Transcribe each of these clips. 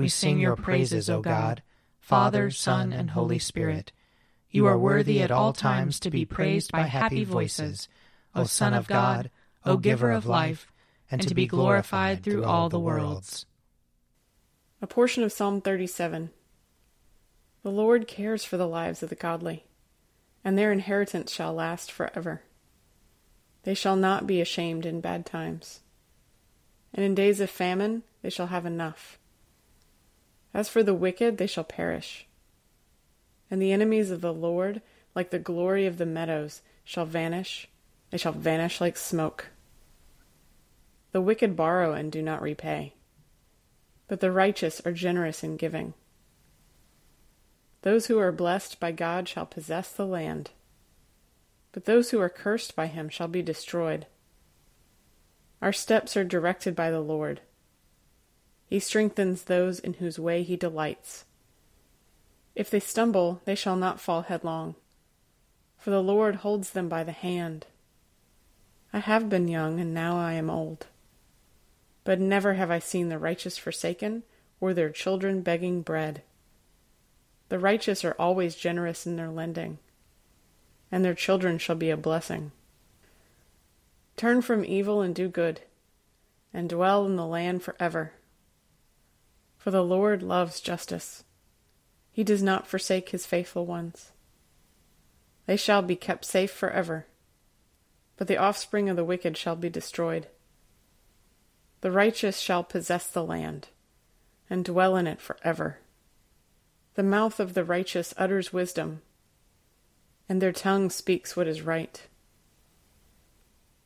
we sing your praises, O God, Father, Son, and Holy Spirit. You are worthy at all times to be praised by happy voices, O Son of God, O Giver of life, and to be glorified through all the worlds. A portion of Psalm 37. The Lord cares for the lives of the godly, and their inheritance shall last forever. They shall not be ashamed in bad times, and in days of famine they shall have enough. As for the wicked, they shall perish, and the enemies of the Lord, like the glory of the meadows, shall vanish, they shall vanish like smoke. The wicked borrow and do not repay, but the righteous are generous in giving. Those who are blessed by God shall possess the land, but those who are cursed by him shall be destroyed. Our steps are directed by the Lord. He strengthens those in whose way he delights. If they stumble, they shall not fall headlong, for the Lord holds them by the hand. I have been young, and now I am old. But never have I seen the righteous forsaken, or their children begging bread. The righteous are always generous in their lending, and their children shall be a blessing. Turn from evil and do good, and dwell in the land forever. For the Lord loves justice. He does not forsake his faithful ones. They shall be kept safe forever, but the offspring of the wicked shall be destroyed. The righteous shall possess the land, and dwell in it forever. The mouth of the righteous utters wisdom, and their tongue speaks what is right.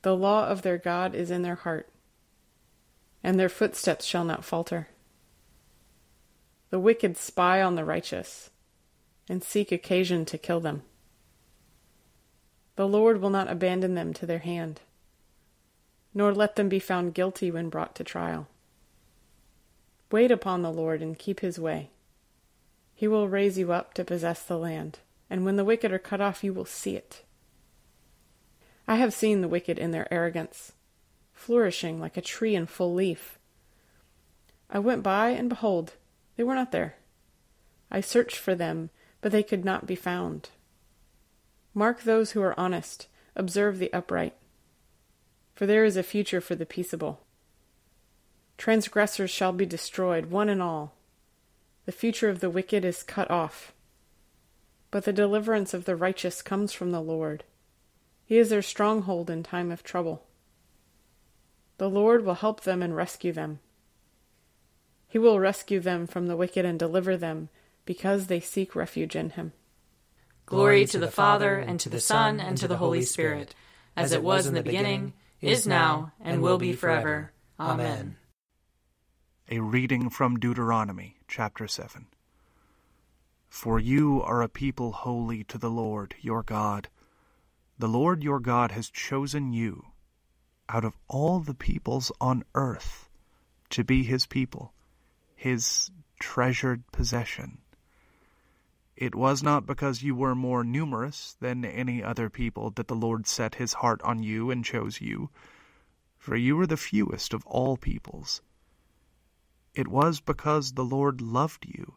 The law of their God is in their heart, and their footsteps shall not falter. The wicked spy on the righteous, and seek occasion to kill them. The Lord will not abandon them to their hand, nor let them be found guilty when brought to trial. Wait upon the Lord and keep his way. He will raise you up to possess the land, and when the wicked are cut off, you will see it. I have seen the wicked in their arrogance, flourishing like a tree in full leaf. I went by, and behold, they were not there. I searched for them, but they could not be found. Mark those who are honest, observe the upright, for there is a future for the peaceable. Transgressors shall be destroyed, one and all. The future of the wicked is cut off. But the deliverance of the righteous comes from the Lord. He is their stronghold in time of trouble. The Lord will help them and rescue them. He will rescue them from the wicked and deliver them, because they seek refuge in him. Glory to the Father, and to the Son, and to the Holy Spirit, as it was in the beginning, is now, and will be forever. Amen. A reading from Deuteronomy, chapter 7. For you are a people holy to the Lord your God. The Lord your God has chosen you out of all the peoples on earth to be his people, his treasured possession. It was not because you were more numerous than any other people that the Lord set his heart on you and chose you, for you were the fewest of all peoples. It was because the Lord loved you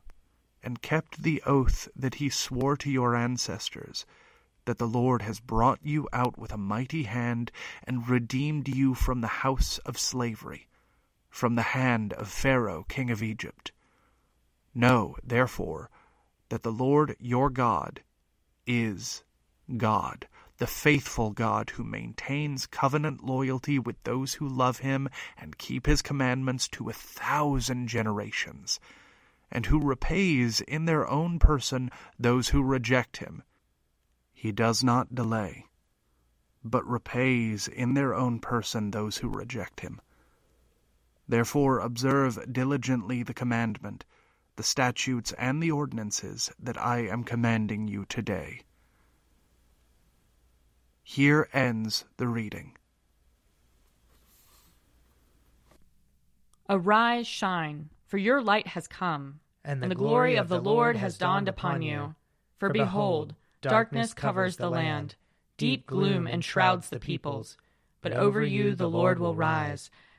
and kept the oath that he swore to your ancestors that the Lord has brought you out with a mighty hand and redeemed you from the house of slavery, from the hand of Pharaoh king of Egypt. Know, therefore, that the Lord your God is God, the faithful God who maintains covenant loyalty with those who love him and keep his commandments to a thousand generations, and who repays in their own person those who reject him he does not delay, but repays in their own person those who reject him. Therefore observe diligently the commandment, the statutes, and the ordinances that I am commanding you today. Here ends the reading. Arise, shine, for your light has come, and the, and the glory, glory of of the Lord has dawned upon you. For behold, Darkness covers the land, deep gloom enshrouds the peoples. But over you the Lord will rise,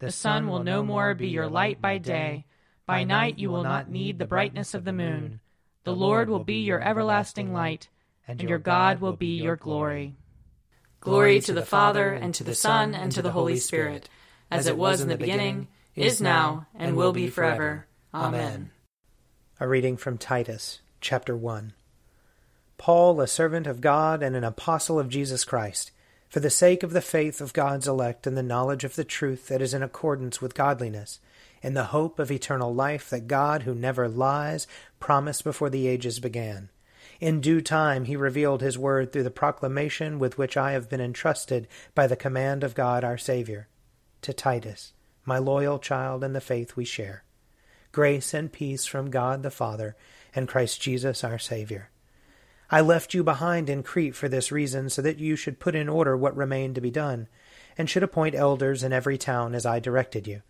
The sun will no more be your light by day. By night you will not need the brightness of the moon. The Lord will be your everlasting light, and your God will be your glory. Glory to the Father, and to the Son, and to the Holy Spirit, as it was in the beginning, is now, and will be forever. Amen. A reading from Titus, chapter 1. Paul, a servant of God and an apostle of Jesus Christ, for the sake of the faith of God's elect and the knowledge of the truth that is in accordance with godliness, in the hope of eternal life that God, who never lies, promised before the ages began. In due time he revealed his word through the proclamation with which I have been entrusted by the command of God our Saviour. To Titus, my loyal child in the faith we share. Grace and peace from God the Father and Christ Jesus our Saviour. I left you behind in Crete for this reason, so that you should put in order what remained to be done, and should appoint elders in every town as I directed you.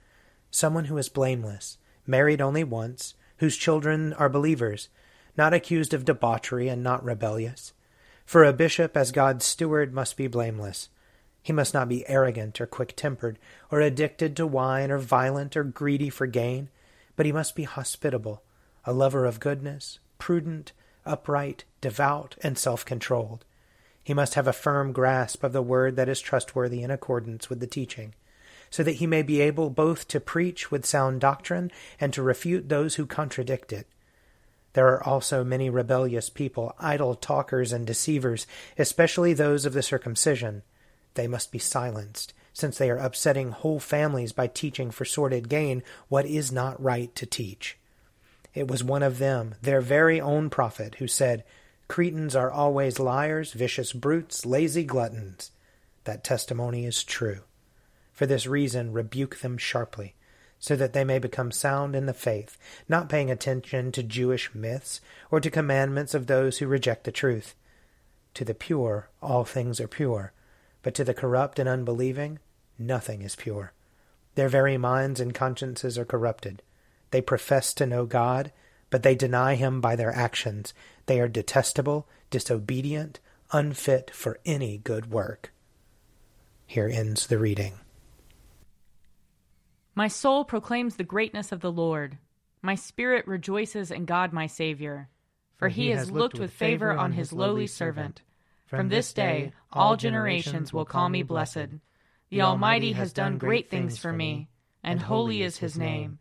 Someone who is blameless, married only once, whose children are believers, not accused of debauchery and not rebellious. For a bishop, as God's steward, must be blameless. He must not be arrogant or quick tempered, or addicted to wine, or violent, or greedy for gain, but he must be hospitable, a lover of goodness, prudent, upright, devout, and self controlled. He must have a firm grasp of the word that is trustworthy in accordance with the teaching, so that he may be able both to preach with sound doctrine and to refute those who contradict it. There are also many rebellious people, idle talkers and deceivers, especially those of the circumcision. They must be silenced, since they are upsetting whole families by teaching for sordid gain what is not right to teach. It was one of them, their very own prophet, who said, Cretans are always liars, vicious brutes, lazy gluttons. That testimony is true. For this reason, rebuke them sharply, so that they may become sound in the faith, not paying attention to Jewish myths or to commandments of those who reject the truth. To the pure, all things are pure, but to the corrupt and unbelieving, nothing is pure. Their very minds and consciences are corrupted. They profess to know God, but they deny him by their actions. They are detestable, disobedient, unfit for any good work. Here ends the reading. My soul proclaims the greatness of the Lord. My spirit rejoices in God my Saviour, for he, he has looked with favor on his lowly servant. From this day all generations will call me blessed. The Almighty has done great things for me, and holy is his name.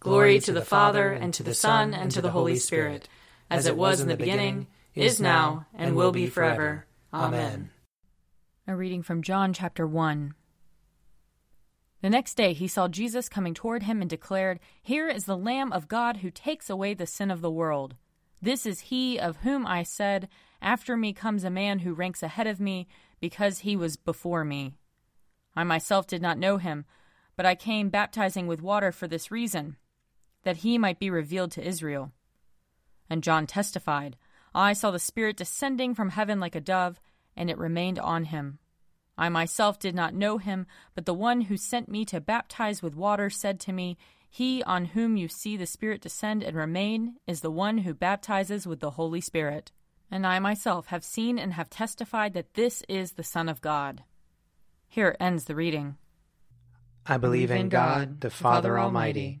Glory to the Father, and to the Son, and to the Holy Spirit, as it was in the beginning, is now, and will be forever. Amen. A reading from John chapter 1. The next day he saw Jesus coming toward him and declared, Here is the Lamb of God who takes away the sin of the world. This is he of whom I said, After me comes a man who ranks ahead of me, because he was before me. I myself did not know him, but I came baptizing with water for this reason, that he might be revealed to Israel. And John testified, I saw the Spirit descending from heaven like a dove, and it remained on him. I myself did not know him, but the one who sent me to baptize with water said to me, he on whom you see the Spirit descend and remain is the one who baptizes with the Holy Spirit. And I myself have seen and have testified that this is the Son of God. Here ends the reading. I believe in God, the Father Almighty,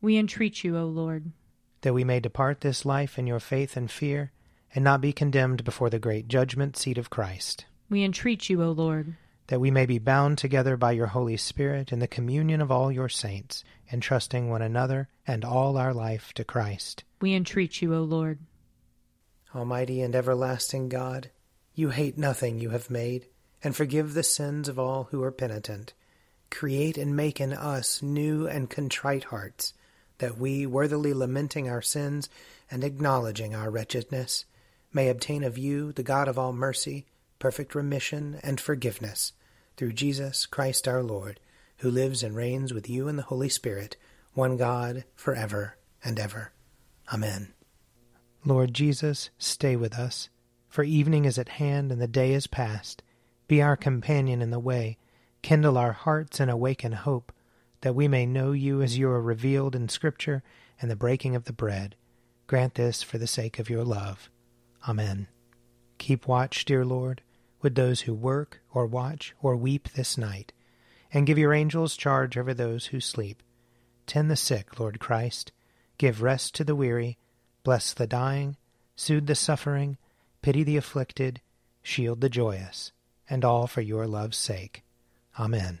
We entreat you, O Lord. That we may depart this life in your faith and fear, and not be condemned before the great judgment seat of Christ. We entreat you, O Lord that we may be bound together by your Holy Spirit in the communion of all your saints, entrusting one another and all our life to Christ. We entreat you, O Lord. Almighty and everlasting God, you hate nothing you have made, and forgive the sins of all who are penitent. Create and make in us new and contrite hearts, that we, worthily lamenting our sins and acknowledging our wretchedness, may obtain of you, the God of all mercy, perfect remission and forgiveness through Jesus Christ our Lord, who lives and reigns with you in the Holy Spirit, one God, for ever and ever. Amen. Lord Jesus, stay with us, for evening is at hand and the day is past. Be our companion in the way, kindle our hearts and awaken hope, that we may know you as you are revealed in Scripture and the breaking of the bread. Grant this for the sake of your love. Amen. Keep watch, dear Lord with those who work or watch or weep this night, and give your angels charge over those who sleep. Tend the sick, Lord Christ. Give rest to the weary. Bless the dying. Soothe the suffering. Pity the afflicted. Shield the joyous. And all for your love's sake. Amen.